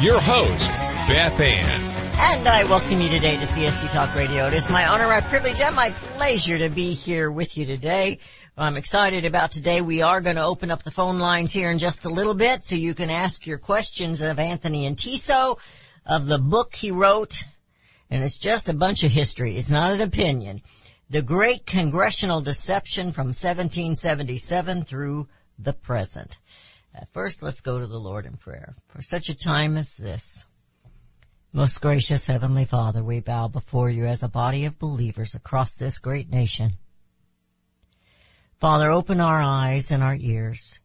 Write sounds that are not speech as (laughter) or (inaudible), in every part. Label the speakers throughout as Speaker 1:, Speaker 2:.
Speaker 1: your
Speaker 2: host, Beth Ann.
Speaker 3: And I welcome you today to CSC Talk Radio. It is my honor, my privilege, and my pleasure to be here with you today. I'm excited about today. We are going to open up the phone lines here in just a little bit so you can ask your questions of Anthony Antiso of the book he wrote. And it's just a bunch of history. It's not an opinion. The Great Congressional Deception from 1777 through the present. First, let's go to the Lord in prayer. For such a time as this, most gracious Heavenly Father, we bow before you as a body of believers across this great nation. Father, open our eyes and our ears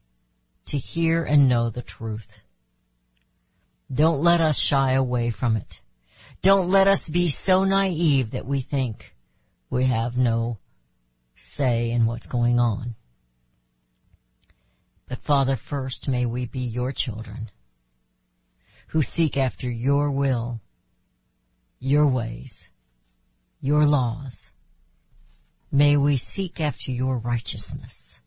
Speaker 3: to hear and know the truth. Don't let us shy away from it. Don't let us be so naive that we think we have no say in what's going on. But Father, first may we be your children who seek after your will, your ways, your laws. May we seek after your righteousness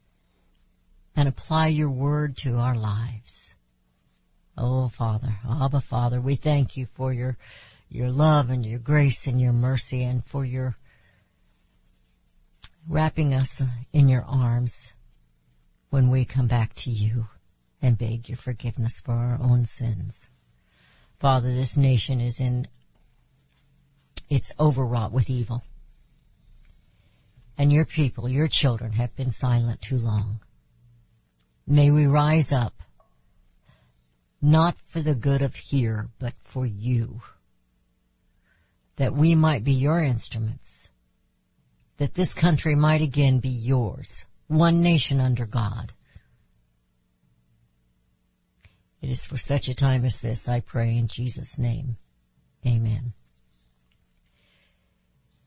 Speaker 3: and apply your word to our lives. Oh Father, Abba Father, we thank you for your, your love and your grace and your mercy and for your wrapping us in your arms when we come back to you and beg your forgiveness for our own sins. Father, this nation is in, it's overwrought with evil. And your people, your children have been silent too long. May we rise up, not for the good of here, but for you. That we might be your instruments. That this country might again be yours. One nation under God. It is for such a time as this I pray in Jesus' name. Amen.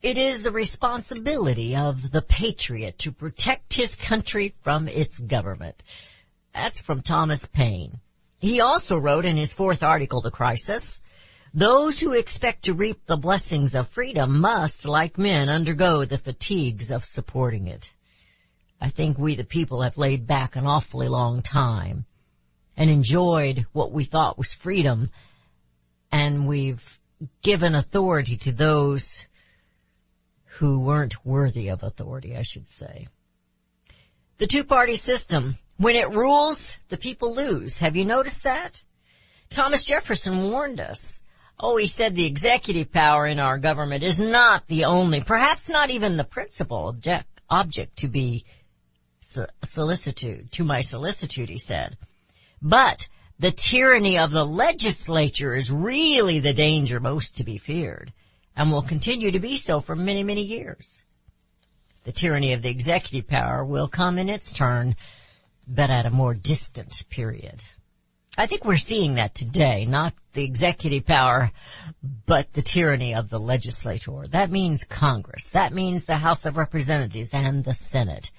Speaker 3: It is the responsibility of the patriot to protect his country from its government. That's from Thomas Paine. He also wrote in his fourth article, The Crisis, those who expect to reap the blessings of freedom must, like men, undergo the fatigues of supporting it. I think we the people have laid back an awfully long time and enjoyed what we thought was freedom and we've given authority to those who weren't worthy of authority, I should say. The two-party system, when it rules, the people lose. Have you noticed that? Thomas Jefferson warned us. Oh, he said the executive power in our government is not the only, perhaps not even the principal object, object to be solicitude, to my solicitude, he said. But the tyranny of the legislature is really the danger most to be feared and will continue to be so for many, many years. The tyranny of the executive power will come in its turn, but at a more distant period. I think we're seeing that today, not the executive power, but the tyranny of the legislator. That means Congress. That means the House of Representatives and the Senate.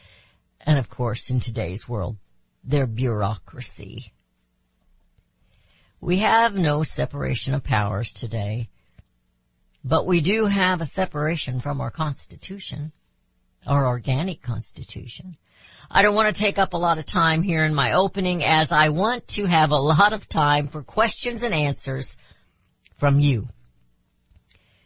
Speaker 3: And of course, in today's world, their bureaucracy. We have no separation of powers today, but we do have a separation from our Constitution, our organic Constitution. I don't want to take up a lot of time here in my opening as I want to have a lot of time for questions and answers from you.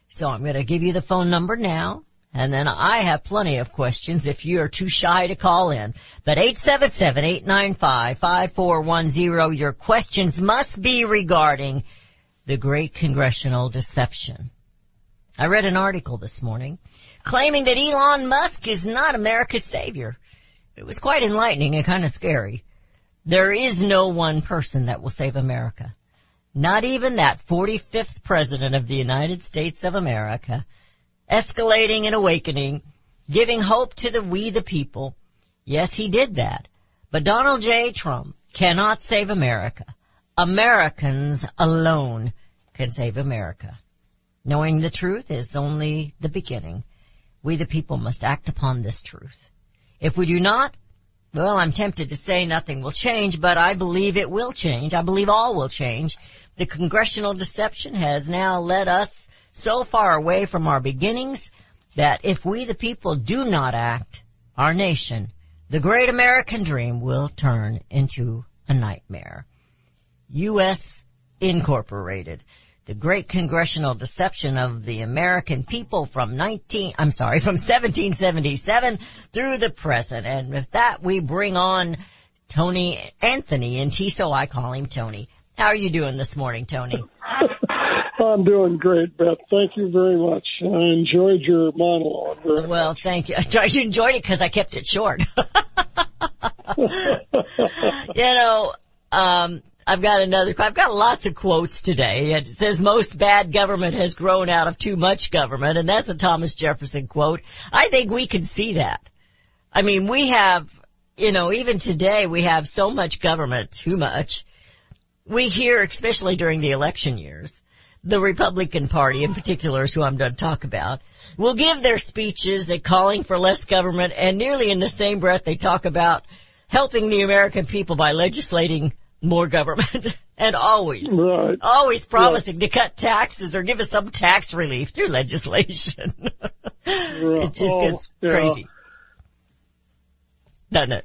Speaker 3: So I'm going to give you the phone number now. And then I have plenty of questions if you are too shy to call in. But 877-895-5410, your questions must be regarding the great congressional deception. I read an article this morning claiming that Elon Musk is not America's savior. It was quite enlightening and kind of scary. There is no one person that will save America. Not even that 45th president of the United States of America escalating and awakening, giving hope to the we the people. Yes, he did that. But Donald J. Trump cannot save America. Americans alone can save America. Knowing the truth is only the beginning. We the people must act upon this truth. If we do not, well, I'm tempted to say nothing will change, but I believe it will change. I believe all will change. The congressional deception has now led us so far away from our beginnings that if we the people do not act, our nation, the great American dream will turn into a nightmare. U.S. Incorporated. The great congressional deception of the American people from 19, I'm sorry, from 1777 through the present. And with that, we bring on Tony Anthony in TISO. I call him Tony. How are you doing this morning, Tony?
Speaker 4: I'm doing great, Beth. Thank you very much. I enjoyed your monologue.
Speaker 3: Well, thank you. (laughs) You enjoyed it because I kept it short. (laughs) you know, um, I've got another, I've got lots of quotes today. It says most bad government has grown out of too much government, and that's a Thomas Jefferson quote. I think we can see that. I mean, we have, you know, even today we have so much government, too much. We hear, especially during the election years, the Republican Party in particular is who I'm going to talk about, will give their speeches at calling for less government and nearly in the same breath they talk about helping the American people by legislating more government (laughs) and always,
Speaker 4: Right.
Speaker 3: always promising to cut taxes or give us some tax relief through legislation. (laughs) it just
Speaker 4: Oh,
Speaker 3: gets
Speaker 4: yeah.
Speaker 3: crazy. Doesn't it?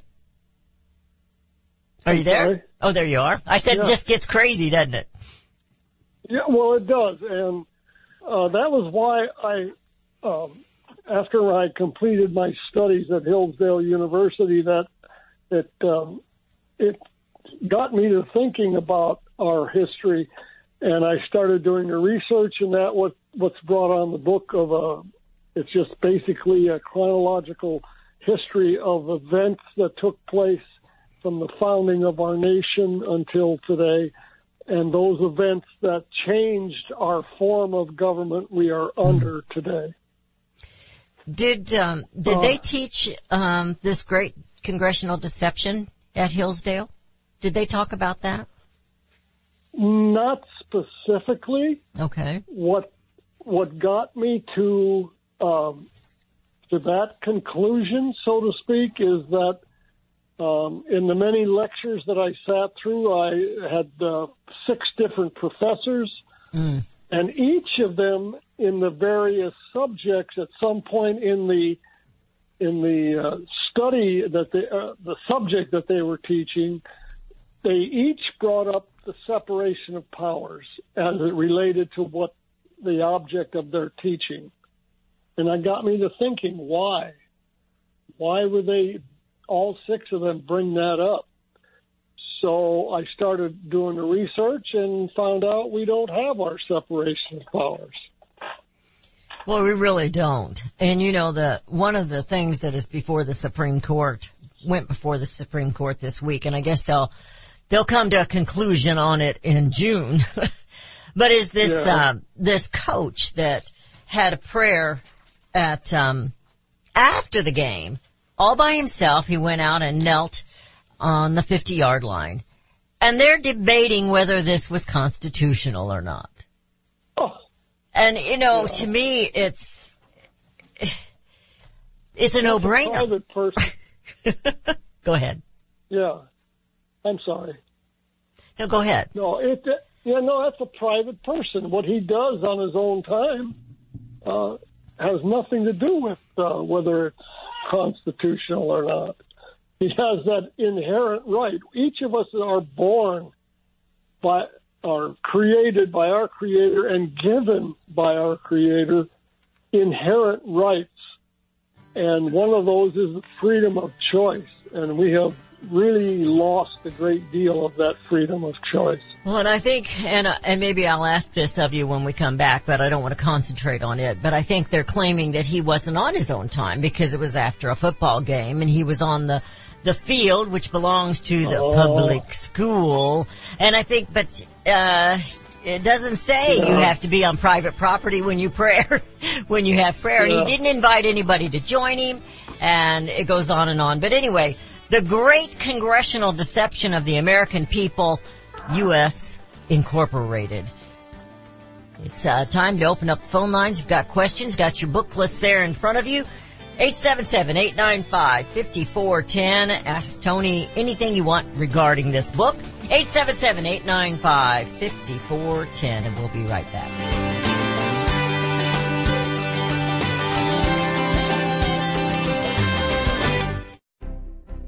Speaker 3: Are you there?
Speaker 4: sorry?
Speaker 3: Oh, there you are. I said it just gets crazy, doesn't it?
Speaker 4: Yeah, well, it does, and uh, that was why I, um, after I completed my studies at Hillsdale University, that it um, it got me to thinking about our history, and I started doing the research, and that what what's brought on the book of a. It's just basically a chronological history of events that took place from the founding of our nation until today and those events that changed our form of government we are under today.
Speaker 3: Did um, did
Speaker 4: Uh,
Speaker 3: they teach um, this great congressional deception at Hillsdale? Did they talk about that?
Speaker 4: Not specifically.
Speaker 3: Okay.
Speaker 4: What what got me to um, to that conclusion, so to speak, is that um, in the many lectures that I sat through, I had uh, six different professors,
Speaker 3: Mm.
Speaker 4: and each of them in the various subjects at some point in the in the uh, study that they, uh, the subject that they were teaching, they each brought up the separation of powers as it related to what the object of their teaching. And that got me to thinking, why? Why were they, all six of them, bring that up? So I started doing the research and found out we don't have our separation of powers.
Speaker 3: Well, we really don't. And you know, the one of the things that is before the Supreme Court went before the Supreme Court this week, and I guess they'll they'll come to a conclusion on it in June. (laughs) but is this
Speaker 4: Yeah.
Speaker 3: uh, this coach that had a prayer at um, after the game all by himself? He went out and knelt on the 50 yard line, and they're debating whether this was constitutional or not.
Speaker 4: Oh,
Speaker 3: And you know, to me, it's it's a no-brainer.
Speaker 4: private person. (laughs)
Speaker 3: go ahead.
Speaker 4: Yeah. I'm sorry.
Speaker 3: No, go ahead.
Speaker 4: No, it, yeah, no, that's a private person. What he does on his own time, uh, has nothing to do with, uh, whether it's constitutional or not. He has that inherent right. Each of us are born by, are created by our creator and given by our creator inherent rights. And one of those is freedom of choice. And we have really lost a great deal of that freedom of choice.
Speaker 3: Well, and I think, and uh, and maybe I'll ask this of you when we come back, but I don't want to concentrate on it. But I think they're claiming that he wasn't on his own time because it was after a football game and he was on the the field, which belongs to the
Speaker 4: Oh.
Speaker 3: public school. And I think, but uh it doesn't say you have to be on private property when you pray, (laughs) when you have prayer. And he didn't invite anybody to join him, and it goes on and on. But anyway, The Great Congressional Deception of the American People, U.S. Incorporated. It's uh, time to open up phone lines. You've got questions, got your booklets there in front of you. 877-895-5410. Ask Tony anything you want regarding this book. 877-895-5410 and we'll be right back.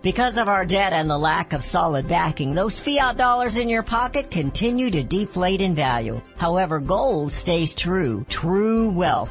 Speaker 3: Because of our debt and the lack of solid backing, those fiat dollars in your pocket continue to deflate in value. However, gold stays true, true wealth.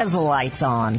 Speaker 3: America's lights on.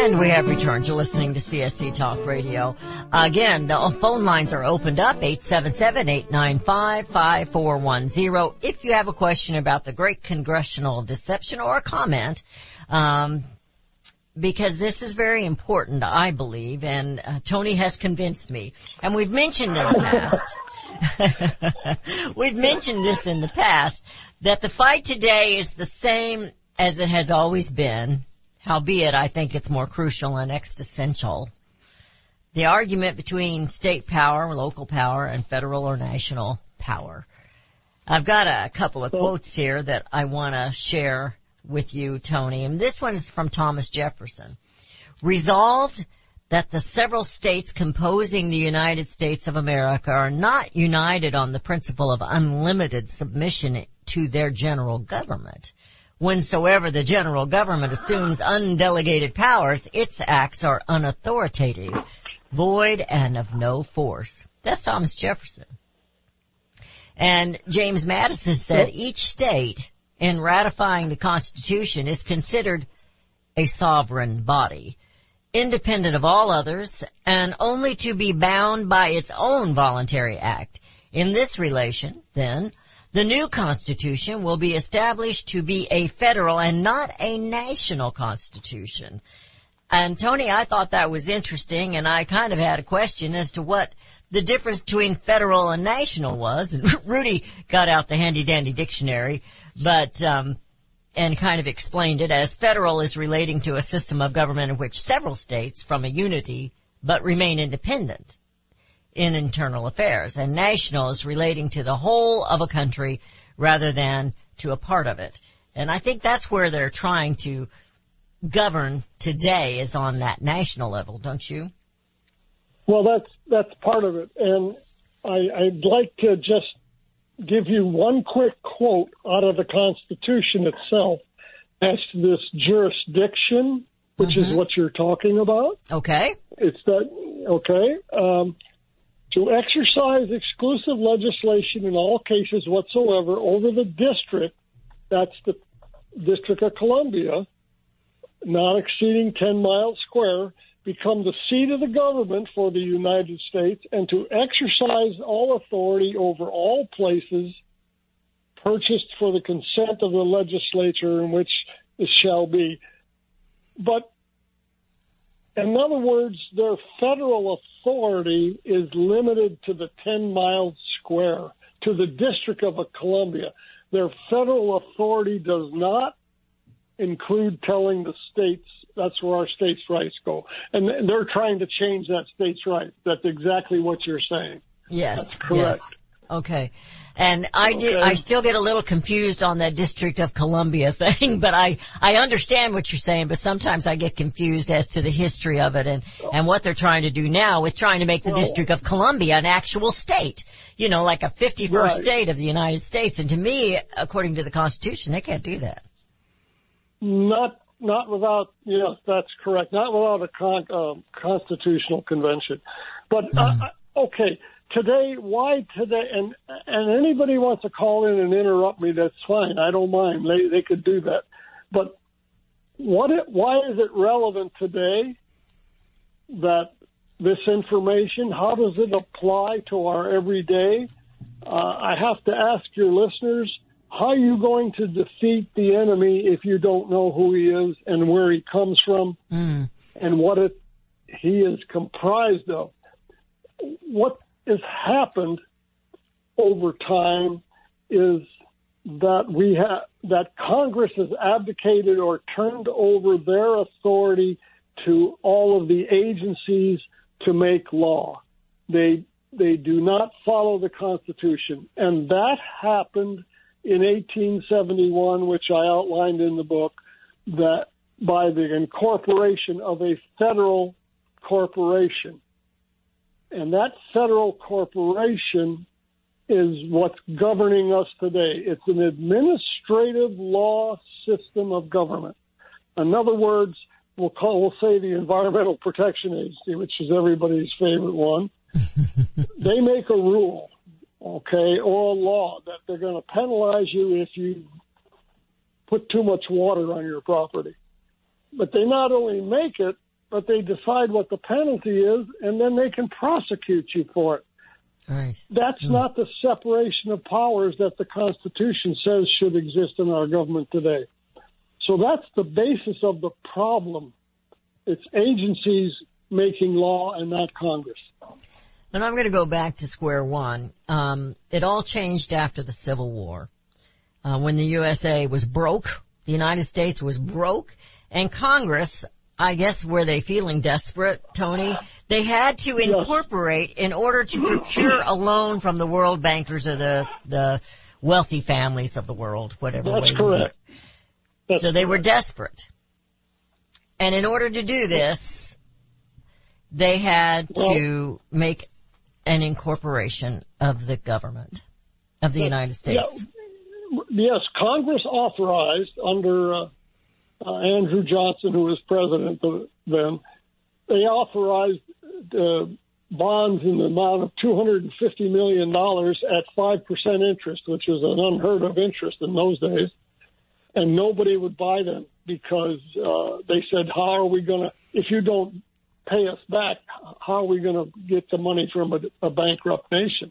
Speaker 3: And we have returned. You're listening to CSC Talk Radio. Again, the phone lines are opened up, 877-895-5410. If you have a question about the great congressional deception or a comment, um, because this is very important, I believe, and uh, Tony has convinced me. And we've mentioned in the past, (laughs) we've mentioned this in the past, that the fight today is the same as it has always been, howbeit I think it's more crucial and existential. The argument between state power, local power, and federal or national power. I've got a couple of quotes here that I want to share with you, Tony, and this one is from Thomas Jefferson. Resolved that the several states composing the United States of America are not united on the principle of unlimited submission to their general government. Whensoever the general government assumes undelegated powers, its acts are unauthoritative, void, and of no force. That's Thomas Jefferson. And James Madison said each state in ratifying the Constitution is considered a sovereign body, independent of all others and only to be bound by its own voluntary act. In this relation, then, the new Constitution will be established to be a federal and not a national Constitution. And Tony, I thought that was interesting and I kind of had a question as to what the difference between federal and national was. And (laughs) Rudy got out the handy dandy dictionary, but, um, and kind of explained it as federal is relating to a system of government in which several states from a unity but remain independent in internal affairs and national is relating to the whole of a country rather than to a part of it. And I think that's where they're trying to govern today is on that national level, don't you?
Speaker 4: Well, that's that's part of it, and I, I'd like to just give you one quick quote out of the Constitution itself as to this jurisdiction, which is what you're talking about.
Speaker 3: Okay.
Speaker 4: It's that okay. Um, to exercise exclusive legislation in all cases whatsoever over the district, that's the District of Columbia, not exceeding 10 miles square, become the seat of the government for the United States and to exercise all authority over all places purchased for the consent of the legislature in which it shall be. But in other words, their federal authority is limited to the 10 miles square, to the District of Columbia. Their federal authority does not include telling the states that's where our states' rights go. And they're trying to change that states' rights. That's exactly what you're saying.
Speaker 3: Yes.
Speaker 4: That's correct.
Speaker 3: Yes. Okay. And I did, I still get a little confused on that District of Columbia (laughs) thing, but I, I understand what you're saying, but sometimes I get confused as to the history of it and, and what they're trying to do now with trying to make the
Speaker 4: Well-
Speaker 3: District of Columbia an actual state. You know, like a 51st
Speaker 4: Right.
Speaker 3: state of the United States. And to me, according to the Constitution, they can't do that.
Speaker 4: Not not without yes, that's correct. Not without a con, um constitutional convention. But uh, uh, okay, today, why today? And and anybody wants to call in and interrupt me, that's fine. I don't mind. They they could do that. But what? It, why is it relevant today? That this information, how does it apply to our everyday? Uh, I have to ask your listeners, how are you going to defeat the enemy if you don't know who he is and where he comes from
Speaker 3: Mm.
Speaker 4: and what it, he is comprised of? What has happened over time is that we have, that Congress has abdicated or turned over their authority to all of the agencies to make law. They they do not follow the Constitution, and that happened in 1871, which I outlined in the book, that by the incorporation of a federal corporation, and that federal corporation is what's governing us today. It's an administrative law system of government. In other words, we'll call, we'll say the Environmental Protection Agency, which is everybody's favorite one. (laughs) they make a rule, okay, or a law that they're going to penalize you if you put too much water on your property. But they not only make it, but they decide what the penalty is, and then they can prosecute you for it.
Speaker 3: Right.
Speaker 4: That's not the separation of powers that the Constitution says should exist in our government today. So that's the basis of the problem. It's agencies making law and not Congress.
Speaker 3: And I'm going to go back to square one. Um, it all changed after the Civil War, uh, when the USA was broke. The United States was broke, and Congress, I guess, were they feeling desperate, Tony? They had to incorporate in order to procure a loan from the world bankers or the the wealthy families of the world, whatever.
Speaker 4: That's correct. That's
Speaker 3: so they were desperate. And in order to do this, they had to make an incorporation of the government of the United States.
Speaker 4: yes, Congress authorized under uh, uh, Andrew Johnson, who was president of- then, they authorized uh, bonds in the amount of $250 million at 5% interest, which was an unheard of interest in those days. and nobody would buy them because uh, they said, "How are we going to? If you don't pay us back, how are we going to get the money from a, a bankrupt nation?"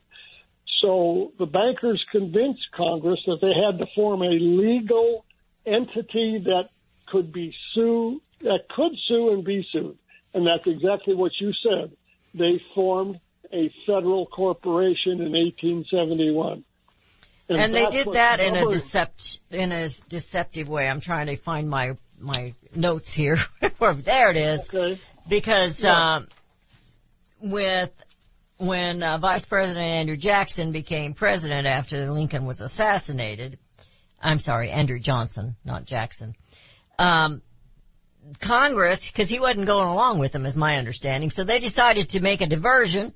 Speaker 4: So the bankers convinced Congress that they had to form a legal entity that could be sued, that could sue and be sued. And that's exactly what you said. They formed a federal corporation in 1871.
Speaker 3: And they did that in a decept in a deceptive way. I'm trying to find my my notes here. (laughs) There it is.
Speaker 4: Okay.
Speaker 3: Because
Speaker 4: Yeah.
Speaker 3: um, with when uh, Vice President Andrew Jackson became president after Lincoln was assassinated, I'm sorry, Andrew Johnson, not Jackson. Um, Congress, because he wasn't going along with them, is my understanding, so they decided to make a diversion,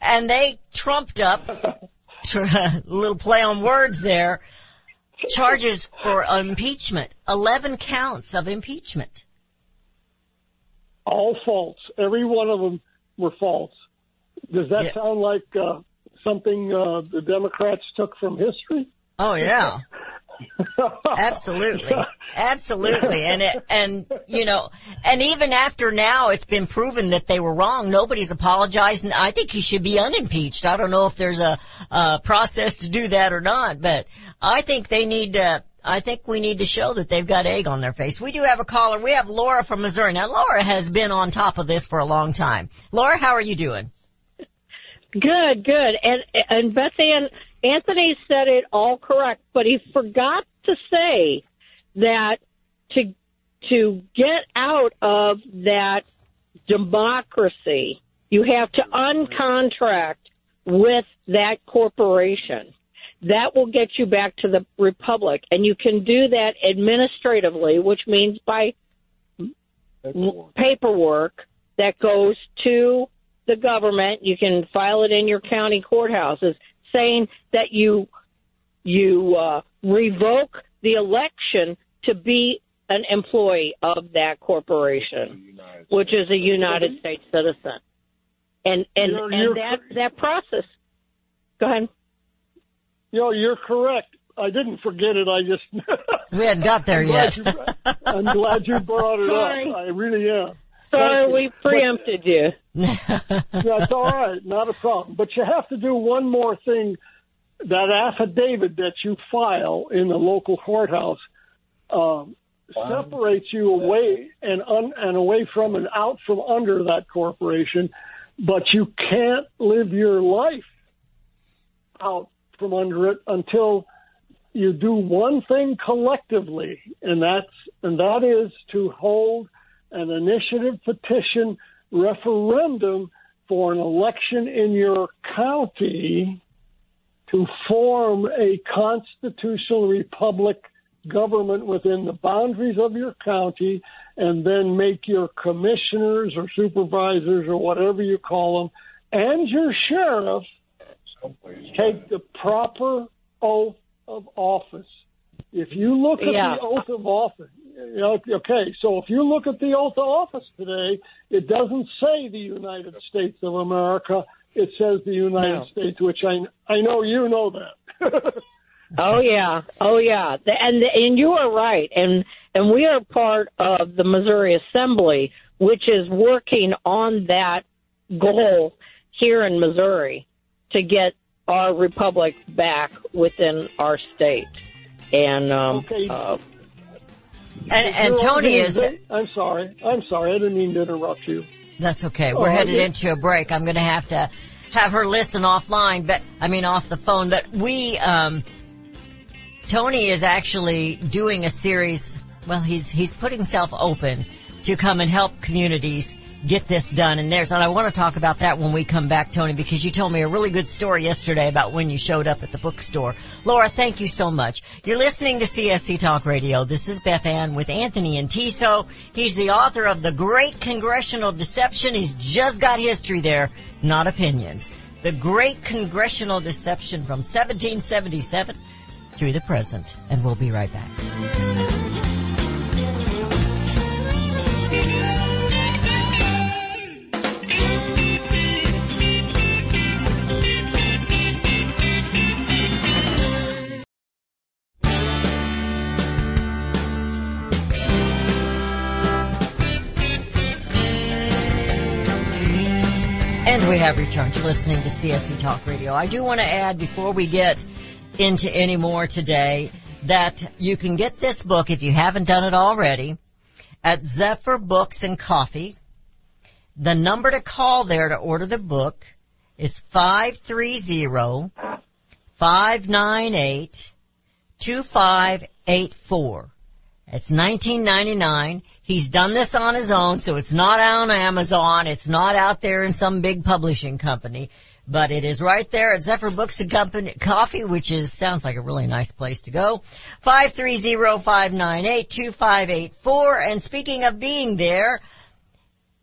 Speaker 3: and they trumped up (laughs) a (laughs) little play on words there, charges for impeachment. 11 counts of impeachment.
Speaker 4: all false. Every one of them were false. Does that
Speaker 3: Yeah.
Speaker 4: sound like uh, something uh, the Democrats took from history?
Speaker 3: Oh yeah. (laughs) Absolutely. (laughs) Absolutely. And it, and, you know, and even after now it's been proven that they were wrong, nobody's apologized and I think he should be unimpeached. I don't know if there's a, a process to do that or not, but I think they need to, I think we need to show that they've got egg on their face. We do have a caller. We have Laura from Missouri. Now Laura has been on top of this for a long time. Laura, how are you doing?
Speaker 5: Good, good. And and Beth Ann Anthony said it all correct, but he forgot to say that to to get out of that democracy, you have to uncontract with that corporation. That will get you back to the republic, and you can do that administratively, which means by paperwork that goes to the government. You can file it in your county courthouses saying that you you uh, revoke the election to be an employee of that corporation, which is a United States citizen. And and
Speaker 4: You're-
Speaker 5: and
Speaker 4: you're-
Speaker 5: that that process. Go ahead.
Speaker 4: You know, you're correct. I didn't forget it. I just (laughs)
Speaker 3: We hadn't got there
Speaker 4: I'm
Speaker 3: yet.
Speaker 4: glad, you, I'm glad you brought it
Speaker 5: Sorry.
Speaker 4: up. I really am.
Speaker 5: Sorry, we preempted you. (laughs)
Speaker 4: That's all right, not a problem. But you have to do one more thing. That affidavit that you file in the local courthouse um, separates you away and un, and away from and out from under that corporation, but you can't live your life out from under it until you do one thing collectively, and that's and that is to hold an initiative petition referendum for an election in your county to form a constitutional republic government within the boundaries of your county and then make your commissioners or supervisors or whatever you call them and your sheriff take the proper oath of office. If you look at
Speaker 5: Yeah.
Speaker 4: the oath of office, okay, so if you look at the oath of office today, it doesn't say the United States of America. It says the United
Speaker 5: No.
Speaker 4: States, which I I know you know that. (laughs)
Speaker 5: Oh yeah, oh yeah, and and you are right, and and we are part of the Missouri Assembly, which is working on that goal here in Missouri to get our republic back within our state. And um,
Speaker 4: Okay.
Speaker 5: uh,
Speaker 3: And, and Tony is,
Speaker 4: I'm sorry. I'm sorry. I didn't mean to interrupt you.
Speaker 3: That's okay. We're
Speaker 4: Oh,
Speaker 3: headed
Speaker 4: yeah.
Speaker 3: into a break. I'm going to have to have her listen offline, but I mean off the phone. But we, um, Tony is actually doing a series. Well, he's he's put himself open to come and help communities get this done. And there's, and I want to talk about that when we come back, Tony, because you told me a really good story yesterday about when you showed up at the bookstore. Laura, thank you so much. You're listening to CSC Talk Radio. This is Beth Ann with Anthony and Tiso. He's the author of The Great Congressional Deception. He's just got history there, not opinions. The Great Congressional Deception from 1777 to the present. And we'll be right back. We have returned to listening to CSC Talk Radio. I do want to add before we get into any more today that you can get this book if you haven't done it already at Zephyr Books and Coffee. The number to call there to order the book is 530 598 2584. It's 1999. He's done this on his own, so it's not on Amazon. It's not out there in some big publishing company, but it is right there at Zephyr Books and Company Coffee, which is sounds like a really nice place to go. Five three zero five nine eight two five eight four. And speaking of being there,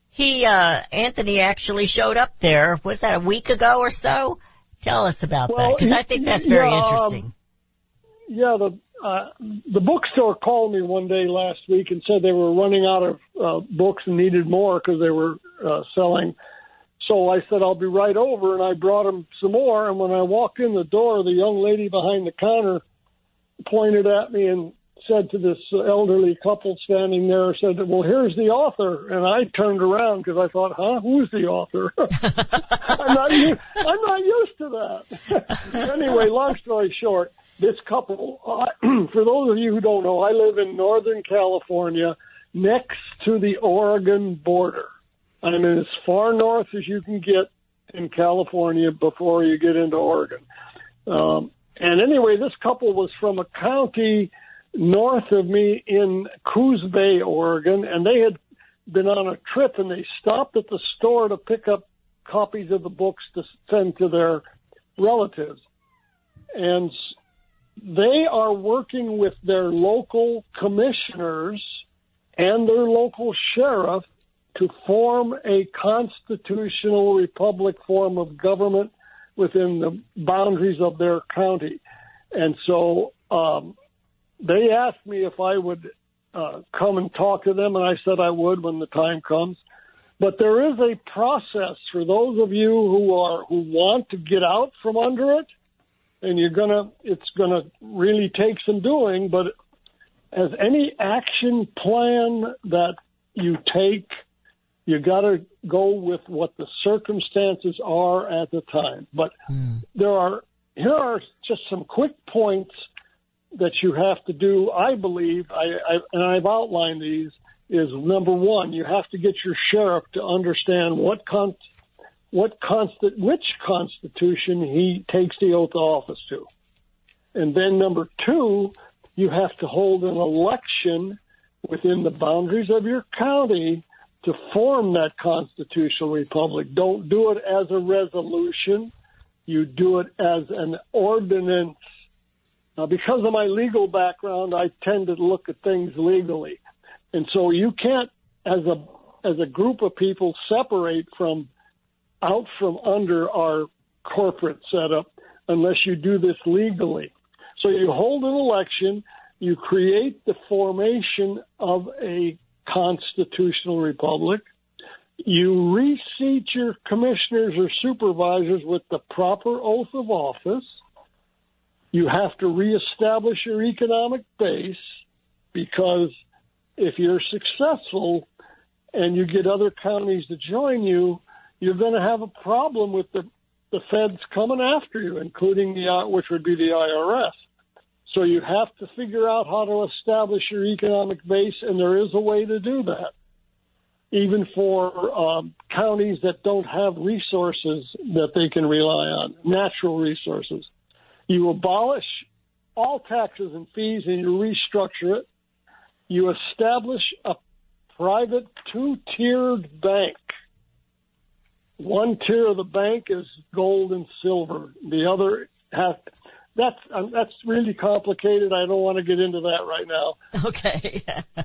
Speaker 3: he uh Anthony actually showed up there. Was that a week ago or so? Tell us about that because I think that's very
Speaker 4: yeah, um,
Speaker 3: interesting.
Speaker 4: Yeah, the uh, the bookstore called me one day last week and said they were running out of uh, books and needed more because they were uh, selling. So I said I'll be right over, and I brought them some more. And when I walked in the door, the young lady behind the counter pointed at me and said to this elderly couple standing there, said, "Well, here's the author." And I turned around because I thought, "Huh, who's the author?" (laughs) I'm not u- I'm not used to that. (laughs) anyway, long story short, this couple. Uh, (clears throat) for those of you who don't know, I live in Northern California, next to the Oregon border. I'm as far north as you can get in California before you get into Oregon. Um, and anyway, this couple was from a county north of me in Coos Bay, Oregon, and they had been on a trip and they stopped at the store to pick up copies of the books to send to their relatives. And they are working with their local commissioners and their local sheriff to form a constitutional republic form of government within the boundaries of their county. And so um, they asked me if I would uh, come and talk to them, and I said I would when the time comes. But there is a process for those of you who are who want to get out from under it, and you're gonna it's gonna really take some doing. But as any action plan that you take, you got to go with what the circumstances are at the time. But there are here are just some quick points that you have to do. I believe, I, I and I've outlined these. Is number one, you have to get your sheriff to understand what con, what consti- which constitution he takes the oath of office to, and then number two, you have to hold an election within the boundaries of your county to form that constitutional republic. Don't do it as a resolution. You do it as an ordinance. Now, because of my legal background, I tend to look at things legally. And so you can't, as a, as a group of people, separate from, out from under our corporate setup unless you do this legally. So you hold an election, you create the formation of a constitutional republic, you reseat your commissioners or supervisors with the proper oath of office, you have to reestablish your economic base because if you're successful and you get other counties to join you, you're going to have a problem with the, the feds coming after you, including the, I- which would be the IRS. So you have to figure out how to establish your economic base, and there is a way to do that, even for um, counties that don't have resources that they can rely on, natural resources. You abolish all taxes and fees, and you restructure it. You establish a private two-tiered bank. One tier of the bank is gold and silver. The other has that's um, that's really complicated. I don't want to get into that right now. (laughs)
Speaker 3: Okay. (laughs)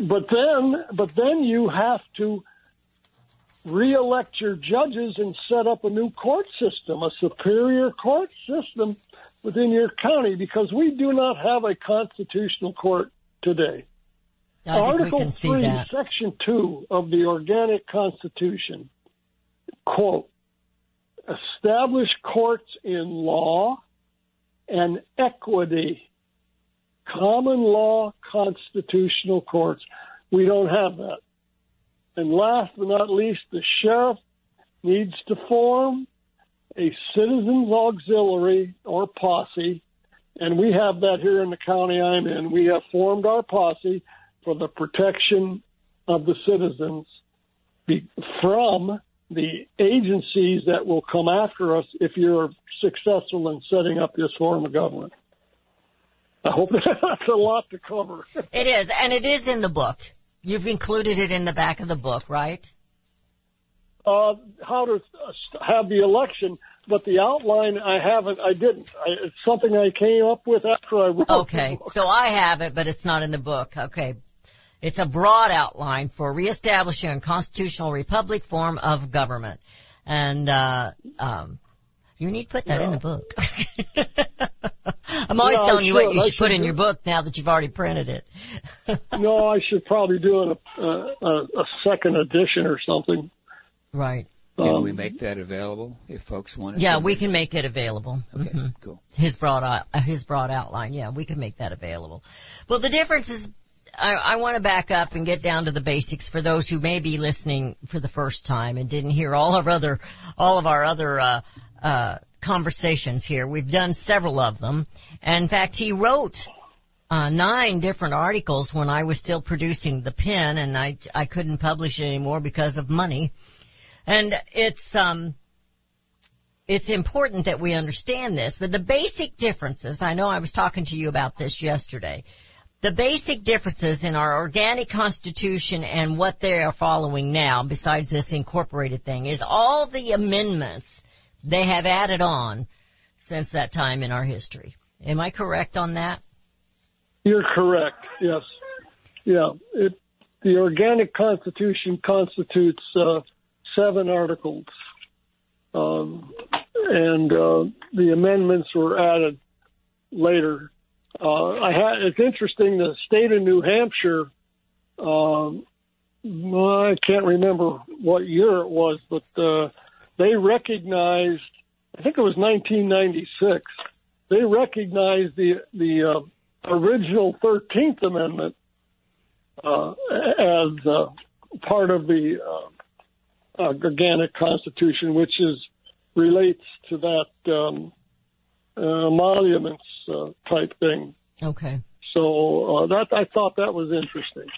Speaker 4: But then, but then you have to reelect your judges and set up a new court system, a superior court system within your county, because we do not have a constitutional court today.
Speaker 3: I
Speaker 4: Article
Speaker 3: we can see
Speaker 4: 3,
Speaker 3: that.
Speaker 4: Section 2 of the Organic Constitution, quote, establish courts in law and equity, common law constitutional courts. We don't have that. And last but not least, the sheriff needs to form a citizens auxiliary or posse, and we have that here in the county I'm in. We have formed our posse for the protection of the citizens from the agencies that will come after us if you're successful in setting up this form of government. I hope (laughs) that's a lot to cover.
Speaker 3: It is, and it is in the book. You've included it in the back of the book, right?
Speaker 4: uh, how to uh, have the election, but the outline I haven't. I didn't. I, it's something I came up with after I wrote.
Speaker 3: Okay, so I have it, but it's not in the book. Okay. It's a broad outline for reestablishing a constitutional republic form of government. And, uh, um, you need to put that in the book. (laughs) I'm always
Speaker 4: Yeah,
Speaker 3: telling you what you
Speaker 4: I
Speaker 3: should put
Speaker 4: should
Speaker 3: in
Speaker 4: do-
Speaker 3: your book now that you've already printed it. (laughs)
Speaker 4: no, I should probably do an, uh, a, a second edition or something.
Speaker 3: Right.
Speaker 6: Can
Speaker 4: Um,
Speaker 6: we make that available if folks want it?
Speaker 3: Yeah, we can make it available.
Speaker 6: Okay,
Speaker 3: Mhm.
Speaker 6: cool.
Speaker 3: his broad out- uh, his broad outline. Yeah, we can make that available. Well, the difference is, I, I want to back up and get down to the basics for those who may be listening for the first time and didn't hear all of other all of our other uh, uh, conversations here. We've done several of them. And in fact, he wrote uh, nine different articles when I was still producing the pen, and I I couldn't publish it anymore because of money. And it's um it's important that we understand this, but the basic differences, I know I was talking to you about this yesterday, the basic differences in our organic constitution and what they are following now, besides this incorporated thing, is all the amendments they have added on since that time in our history. Am I correct on that?
Speaker 4: You're correct. Yes. Yeah. It, the organic constitution constitutes uh, seven articles, um, and uh, the amendments were added later. Uh, I had. It's interesting. The state of New Hampshire. Um, I can't remember what year it was, but uh, they recognized. I think it was 1996. They recognized the the uh, original 13th Amendment uh, as uh, part of the uh, uh, organic Constitution, which is relates to that um, uh, emoluments uh, type thing.
Speaker 3: Okay.
Speaker 4: So uh, that I thought that was interesting.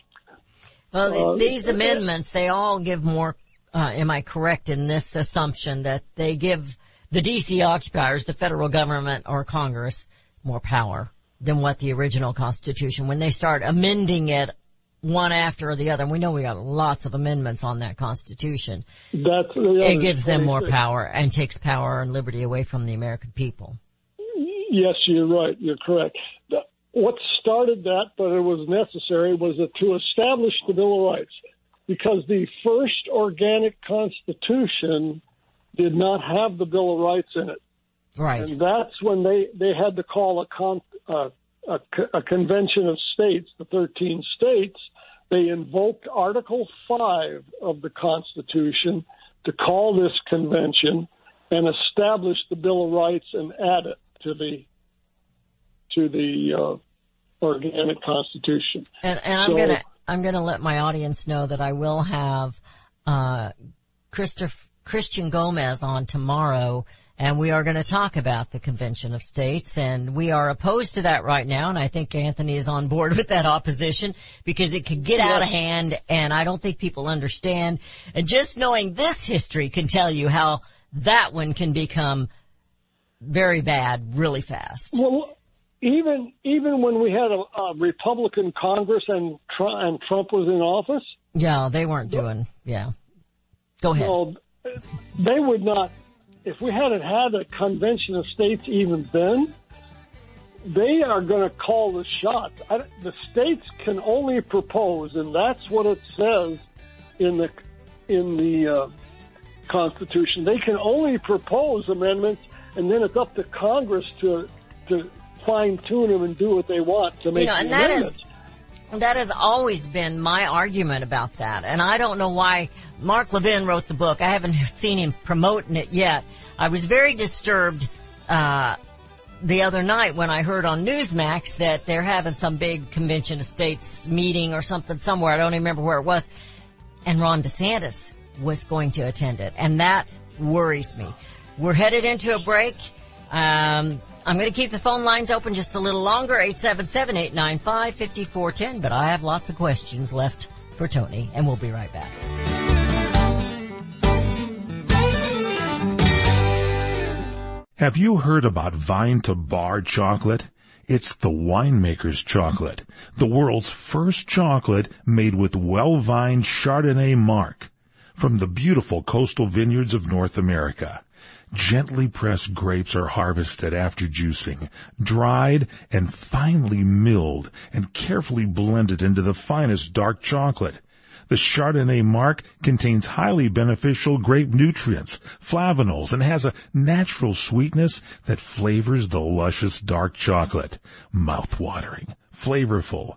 Speaker 3: Well, these amendments, they all give more, Uh, am I correct in this assumption that they give the DC occupiers, the federal government or Congress, more power than what the original Constitution, when they start amending it one after the other, and we know we got lots of amendments on that Constitution,
Speaker 4: That's um,
Speaker 3: it gives them more uh, power and takes power and liberty away from the American people.
Speaker 4: Yes, you're right. You're correct. What started that, but it was necessary, was that to establish the Bill of Rights, because the first organic Constitution did not have the Bill of Rights in it,
Speaker 3: Right.
Speaker 4: and that's when they they had to call a con uh, a, a convention of states, the 13 states. They invoked Article Five of the Constitution to call this convention and establish the Bill of Rights and add it to the to the uh, organic Constitution.
Speaker 3: And, and I'm
Speaker 4: So-
Speaker 3: gonna, I'm gonna let my audience know that I will have, uh, Christian Gomez on tomorrow and we are going to talk about the Convention of States and we are opposed to that right now and I think Anthony is on board with that opposition because it could get out of hand and I don't think people understand and just knowing this history can tell you how that one can become very bad really fast.
Speaker 4: Well, even even when we had a, a Republican Congress and Trump, and Trump was in office,
Speaker 3: Yeah, they weren't doing, yeah. Go ahead.
Speaker 4: well, they would not. If we hadn't had a convention of states even then, they are going to call the shots. I, the states can only propose, and that's what it says in the in the uh, Constitution. They can only propose amendments, and then it's up to Congress to to fine tune them and do what they want to make
Speaker 3: You know, and that is that has always been my argument about that. And I don't know why Mark Levin wrote the book. I haven't (laughs) seen him promoting it yet. I was very disturbed uh the other night when I heard on Newsmax that they're having some big convention of states meeting or something somewhere. I don't even remember where it was. And Ron DeSantis was going to attend it. And that worries me. We're headed into a break. Um, I'm going to keep the phone lines open just a little longer, 877-895-5410, but I have lots of questions left for Tony, and we'll be right back.
Speaker 7: Have you heard about vine to bar chocolate? It's the winemaker's chocolate, the world's first chocolate made with well-vined Chardonnay marc from the beautiful coastal vineyards of North America. Gently pressed grapes are harvested after juicing, dried and finely milled and carefully blended into the finest dark chocolate. The Chardonnay marc contains highly beneficial grape nutrients, flavanols, and has a natural sweetness that flavors the luscious dark chocolate. Mouth-watering, flavorful,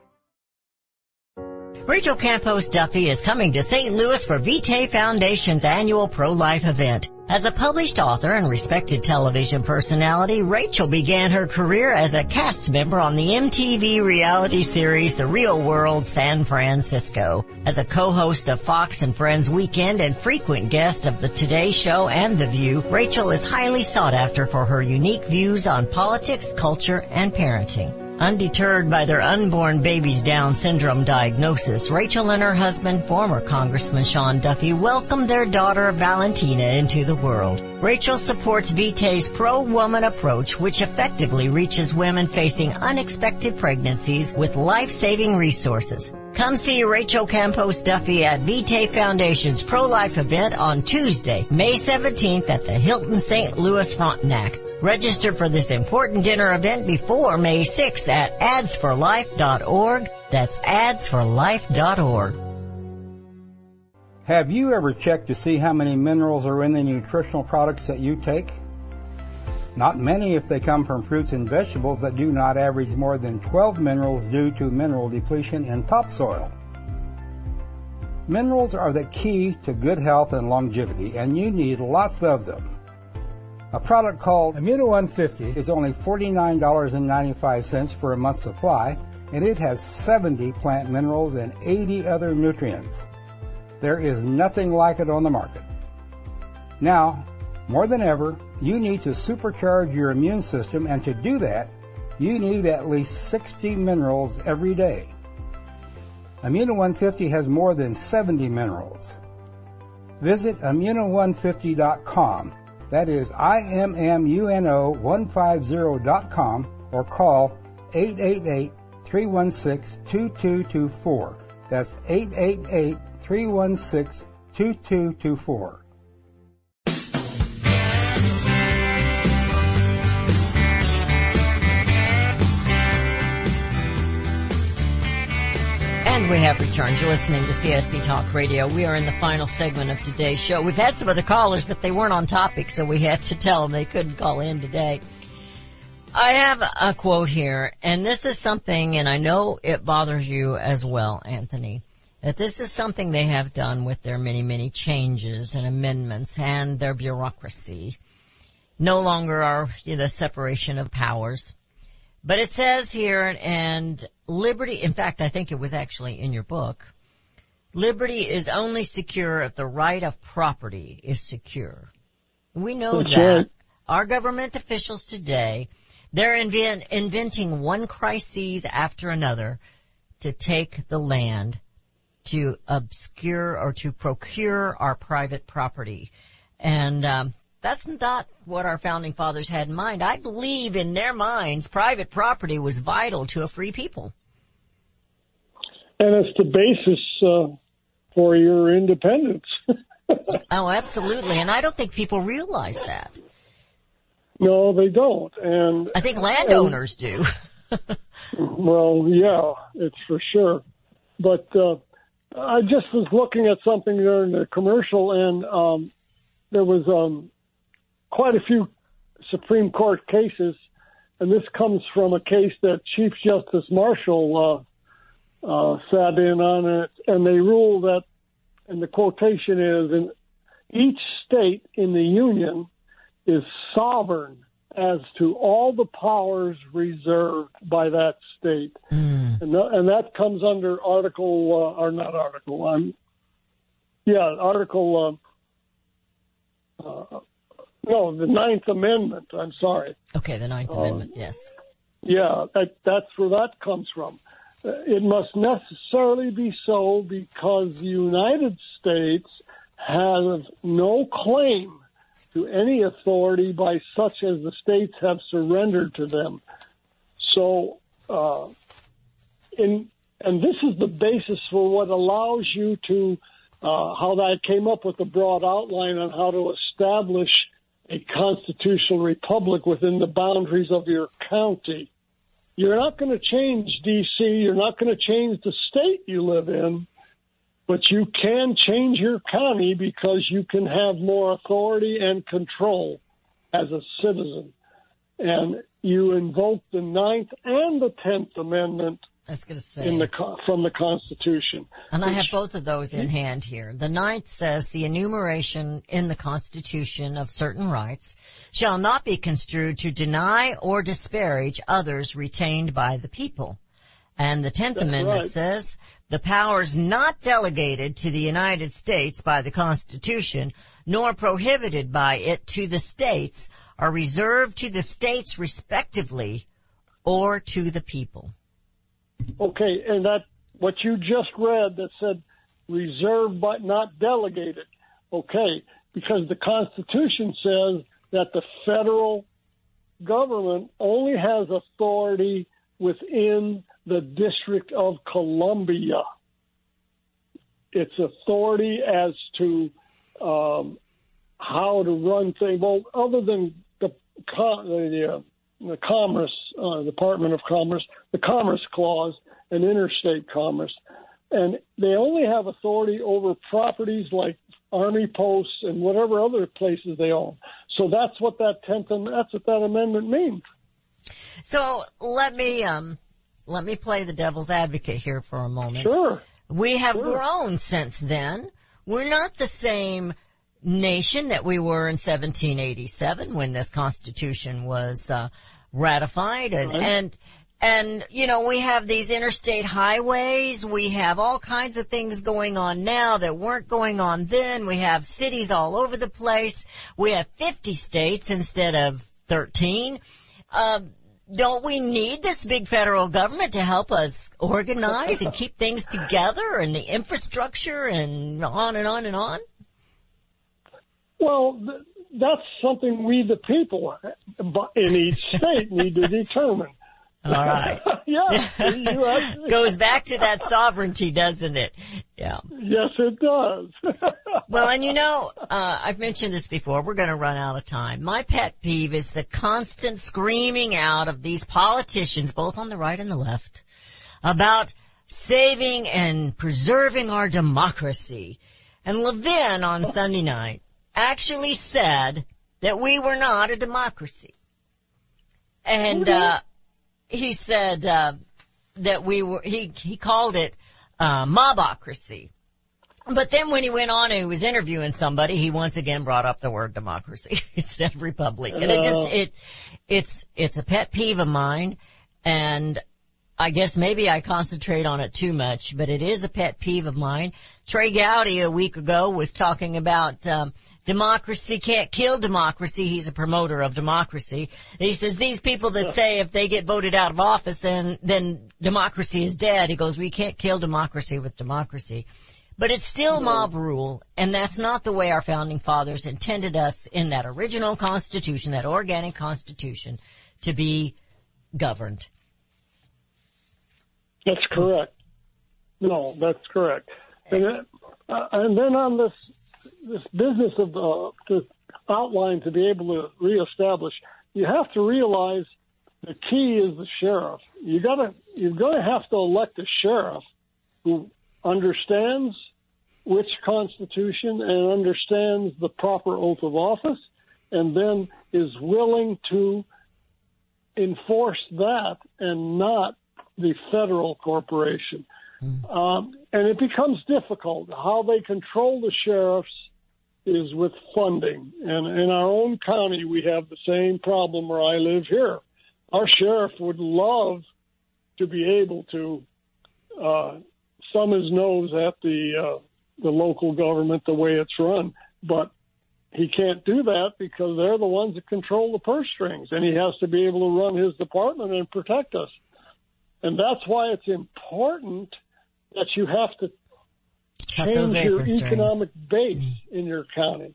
Speaker 3: Rachel Campos Duffy is coming to St. Louis for Vitae Foundation's annual pro-life event. As a published author and respected television personality, Rachel began her career as a cast member on the MTV reality series The Real World San Francisco. As a co-host of Fox and Friends Weekend and frequent guest of The Today Show and The View, Rachel is highly sought after for her unique views on politics, culture, and parenting. Undeterred by their unborn baby's Down syndrome diagnosis, Rachel and her husband, former Congressman Sean Duffy, welcomed their daughter Valentina into the world. Rachel supports Vitae's pro-woman approach, which effectively reaches women facing unexpected pregnancies with life-saving resources. Come see Rachel Campos Duffy at Vitae Foundation's pro-life event on Tuesday, May 17th at the Hilton St. Louis Frontenac. Register for this important dinner event before May 6th at adsforlife.org. That's adsforlife.org.
Speaker 8: Have you ever checked to see how many minerals are in the nutritional products that you take? Not many if they come from fruits and vegetables that do not average more than 12 minerals due to mineral depletion in topsoil. Minerals are the key to good health and longevity, and you need lots of them. A product called Immuno 150 is only $49.95 for a month's supply, and it has 70 plant minerals and 80 other nutrients. There is nothing like it on the market. Now, more than ever, you need to supercharge your immune system, and to do that, you need at least 60 minerals every day. Immuno 150 has more than 70 minerals. Visit immuno150.com. That is immuno150.com or call 888-316-2224. That's 888-316-2224.
Speaker 3: And we have returned. You're listening to CSC Talk Radio. We are in the final segment of today's show. We've had some other callers, but they weren't on topic, so we had to tell them they couldn't call in today. I have a quote here, and this is something, and I know it bothers you as well, Anthony. that this is something they have done with their many, many changes and amendments and their bureaucracy. No longer are you know, the separation of powers. But it says here, and liberty, in fact, I think it was actually in your book, liberty is only secure if the right of property is secure. We know
Speaker 4: That's
Speaker 3: that.
Speaker 4: right.
Speaker 3: Our government officials today, they're invent, inventing one crisis after another to take the land, to obscure or to procure our private property. And um, that's not what our founding fathers had in mind. I believe in their minds, private property was vital to a free people.
Speaker 4: And it's the basis uh, for your independence. (laughs)
Speaker 3: Oh, absolutely. And I don't think people realize that.
Speaker 4: no, they don't. And
Speaker 3: I think landowners do. (laughs)
Speaker 4: Well, yeah, it's for sure. But uh, I just was looking at something during the commercial, and um, there was um, quite a few Supreme Court cases, and this comes from a case that Chief Justice Marshall uh, uh, sat in on it, and they ruled that, and the quotation is, in each state in the Union is sovereign as to all the powers reserved by that state. And, tha- and that comes under Article, uh, or not Article, um, yeah, Article, uh, uh, no, the Ninth Amendment, I'm sorry.
Speaker 3: okay, the Ninth
Speaker 4: Oh.
Speaker 3: Amendment, yes.
Speaker 4: Yeah, that, that's where that comes from. Uh, It must necessarily be so because the United States has no claim to any authority by such as the states have surrendered to them. So, uh, in, and this is the basis for what allows you to, uh, how that came up with the broad outline on how to establish a constitutional republic within the boundaries of your county. You're not going to change DC. You're not going to change the state you live in, but you can change your county because you can have more authority and control as a citizen. And you invoke the Ninth and the Tenth Amendment
Speaker 3: I was going to say.
Speaker 4: in the from the Constitution.
Speaker 3: And I have both of those in hand here. The ninth says the enumeration in the Constitution of certain rights shall not be construed to deny or disparage others retained by the people. And the Tenth Amendment
Speaker 4: right.
Speaker 3: says the powers not delegated to the United States by the Constitution nor prohibited by it to the states are reserved to the states respectively or to the people.
Speaker 4: Okay, and that what you just read that said reserved but not delegated. Okay, because the Constitution says that the federal government only has authority within the District of Columbia. Its authority as to um, how to run things. Well, other than the the, uh, the Commerce uh, Department of Commerce, the Commerce Clause, and interstate commerce, and they only have authority over properties like army posts and whatever other places they own. So that's what that tenth that's what that amendment means.
Speaker 3: So let me um let me play the devil's advocate here for a moment.
Speaker 4: Sure.
Speaker 3: We have
Speaker 4: Sure.
Speaker 3: grown since then. We're not the same nation that we were in 1787 when this constitution was uh, ratified and, and and you know we have these interstate highways. We have all kinds of things going on now that weren't going on then. We have cities all over the place. We have 50 states instead of 13 um, don't we need this big federal government to help us organize and keep things together and the infrastructure and on and on and on?
Speaker 4: Well, th- that's something we, the people, in each state, need to determine.
Speaker 3: All right. (laughs)
Speaker 4: yeah, (laughs)
Speaker 3: Goes back to that sovereignty, doesn't it? Yeah.
Speaker 4: yes, it does. (laughs)
Speaker 3: Well, and you know, uh, I've mentioned this before. We're going to run out of time. My pet peeve is the constant screaming out of these politicians, both on the right and the left, about saving and preserving our democracy. And Levin on Sunday night actually said that we were not a democracy. And, uh, he said, uh, that we were, he, he called it, uh, mobocracy. But then when he went on and he was interviewing somebody, he once again brought up the word democracy (laughs) instead of republic. And it just, it, it's, it's a pet peeve of mine. And I guess maybe I concentrate on it too much, but it is a pet peeve of mine. Trey Gowdy a week ago was talking about, um, democracy can't kill democracy. He's a promoter of democracy. And he says these people that say if they get voted out of office, then, then democracy is dead. He goes, we can't kill democracy with democracy. But it's still mob rule, and that's not the way our founding fathers intended us in that original constitution, that organic constitution, to be governed.
Speaker 4: That's correct. No, that's correct. And, uh, and then on this this business of uh, the outline to be able to reestablish, you have to realize the key is the sheriff. You gotta you're going to have to elect a sheriff who understands which constitution and understands the proper oath of office, and then is willing to enforce that and not the federal corporation. Um, and it becomes difficult. How they control the sheriffs is with funding. And in our own county, we have the same problem where I live here. Our sheriff would love to be able to uh, thumb his nose at the uh, the local government the way it's run, but he can't do that because they're the ones that control the purse strings, and he has to be able to run his department and protect us. And that's why it's important that you have to
Speaker 3: Cut
Speaker 4: change your
Speaker 3: apron strings.
Speaker 4: economic base in your county.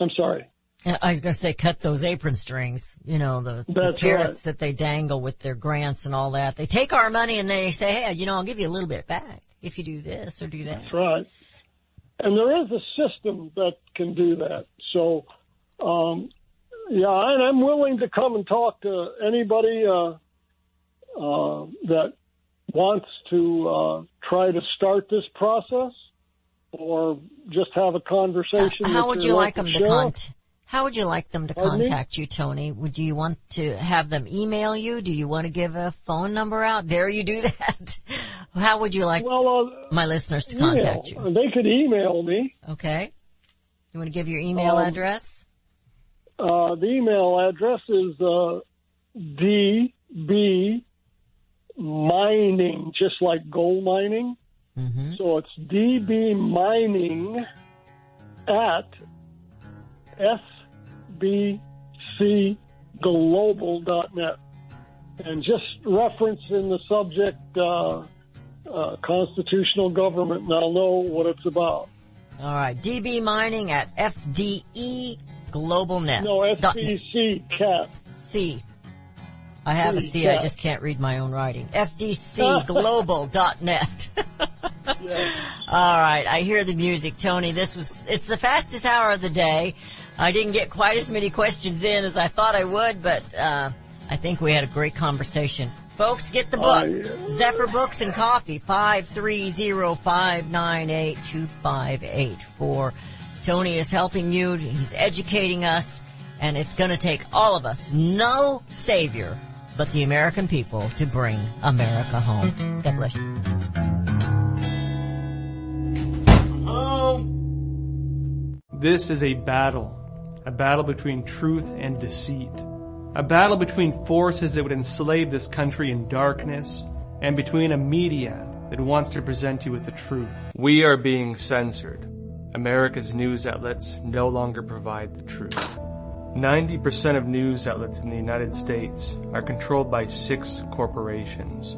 Speaker 4: I'm sorry.
Speaker 3: I was going to say cut those apron strings, you know, the, the carrots that they dangle with their grants and all that. They take our money and they say, hey, you know, I'll give you a little bit back if you do this or do that.
Speaker 4: That's right. And there is a system that can do that. So, um, yeah, and I'm willing to come and talk to anybody uh, uh, that wants to uh, try to start this process, or just have a conversation.
Speaker 3: How would you like them to contact? How would you like them to
Speaker 4: Pardon me?
Speaker 3: contact you, Tony? Would you want to have them email you? Do you want to give a phone number out? Dare you do (laughs) that? How would you like
Speaker 4: Well, uh,
Speaker 3: my listeners to contact you?
Speaker 4: They could email me.
Speaker 3: Okay. You want to give your email
Speaker 4: Um,
Speaker 3: address?
Speaker 4: Uh, the email address is uh, DB mining, just like gold mining.
Speaker 3: Mm-hmm.
Speaker 4: So it's DB mining at sbcglobal.net. And just reference in the subject uh, uh, constitutional government, and I'll know what it's about.
Speaker 3: All right. DB Mining at FDE Global Net.
Speaker 4: No. SBC cat.
Speaker 3: C. I have a
Speaker 4: C,
Speaker 3: C, I
Speaker 4: yeah.
Speaker 3: just can't read my own writing. FDCglobal.net. (laughs) All right, I hear the music, Tony. This was, it's the fastest hour of the day. I didn't get quite as many questions in as I thought I would, but, uh, I think we had a great conversation. Folks, get the book.
Speaker 4: I-
Speaker 3: Zephyr Books and Coffee, 530-598-2584. Tony is helping you. He's educating us and it's going to take all of us, no savior, but the American people to bring America home. God bless you.
Speaker 9: Um, this is a battle. A battle between truth and deceit. A battle between forces that would enslave this country in darkness and between a media that wants to present you with the truth. We are being censored. America's news outlets no longer provide the truth. 90% of news outlets in the United States are controlled by six corporations.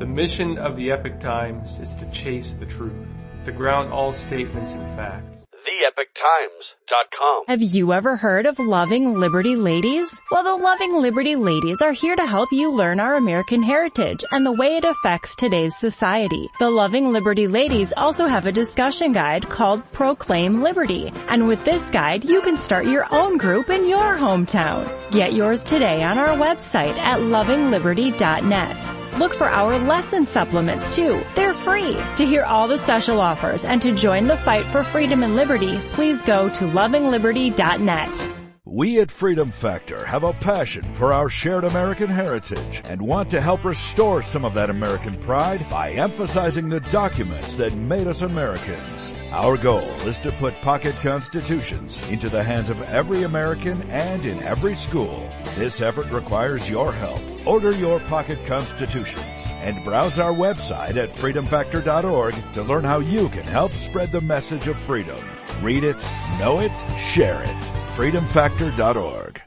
Speaker 9: The mission of the Epoch Times is to chase the truth, to ground all statements in fact.
Speaker 10: TheEpochTimes.com.
Speaker 11: Have you ever heard of Loving Liberty Ladies? Well, the Loving Liberty Ladies are here to help you learn our American heritage and the way it affects today's society. The Loving Liberty Ladies also have a discussion guide called Proclaim Liberty. And with this guide, you can start your own group in your hometown. Get yours today on our website at lovingliberty.net. Look for our lesson supplements too. They're free. To hear all the special offers and to join the fight for freedom and liberty, please go to lovingliberty.net.
Speaker 10: We at Freedom Factor have a passion for our shared American heritage and want to help restore some of that American pride by emphasizing the documents that made us Americans. Our goal is to put pocket constitutions into the hands of every American and in every school. This effort requires your help. Order your pocket constitutions and browse our website at freedomfactor.org to learn how you can help spread the message of freedom. Read it, know it, share it. freedomfactor.org.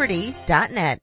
Speaker 12: lovingliberty.net.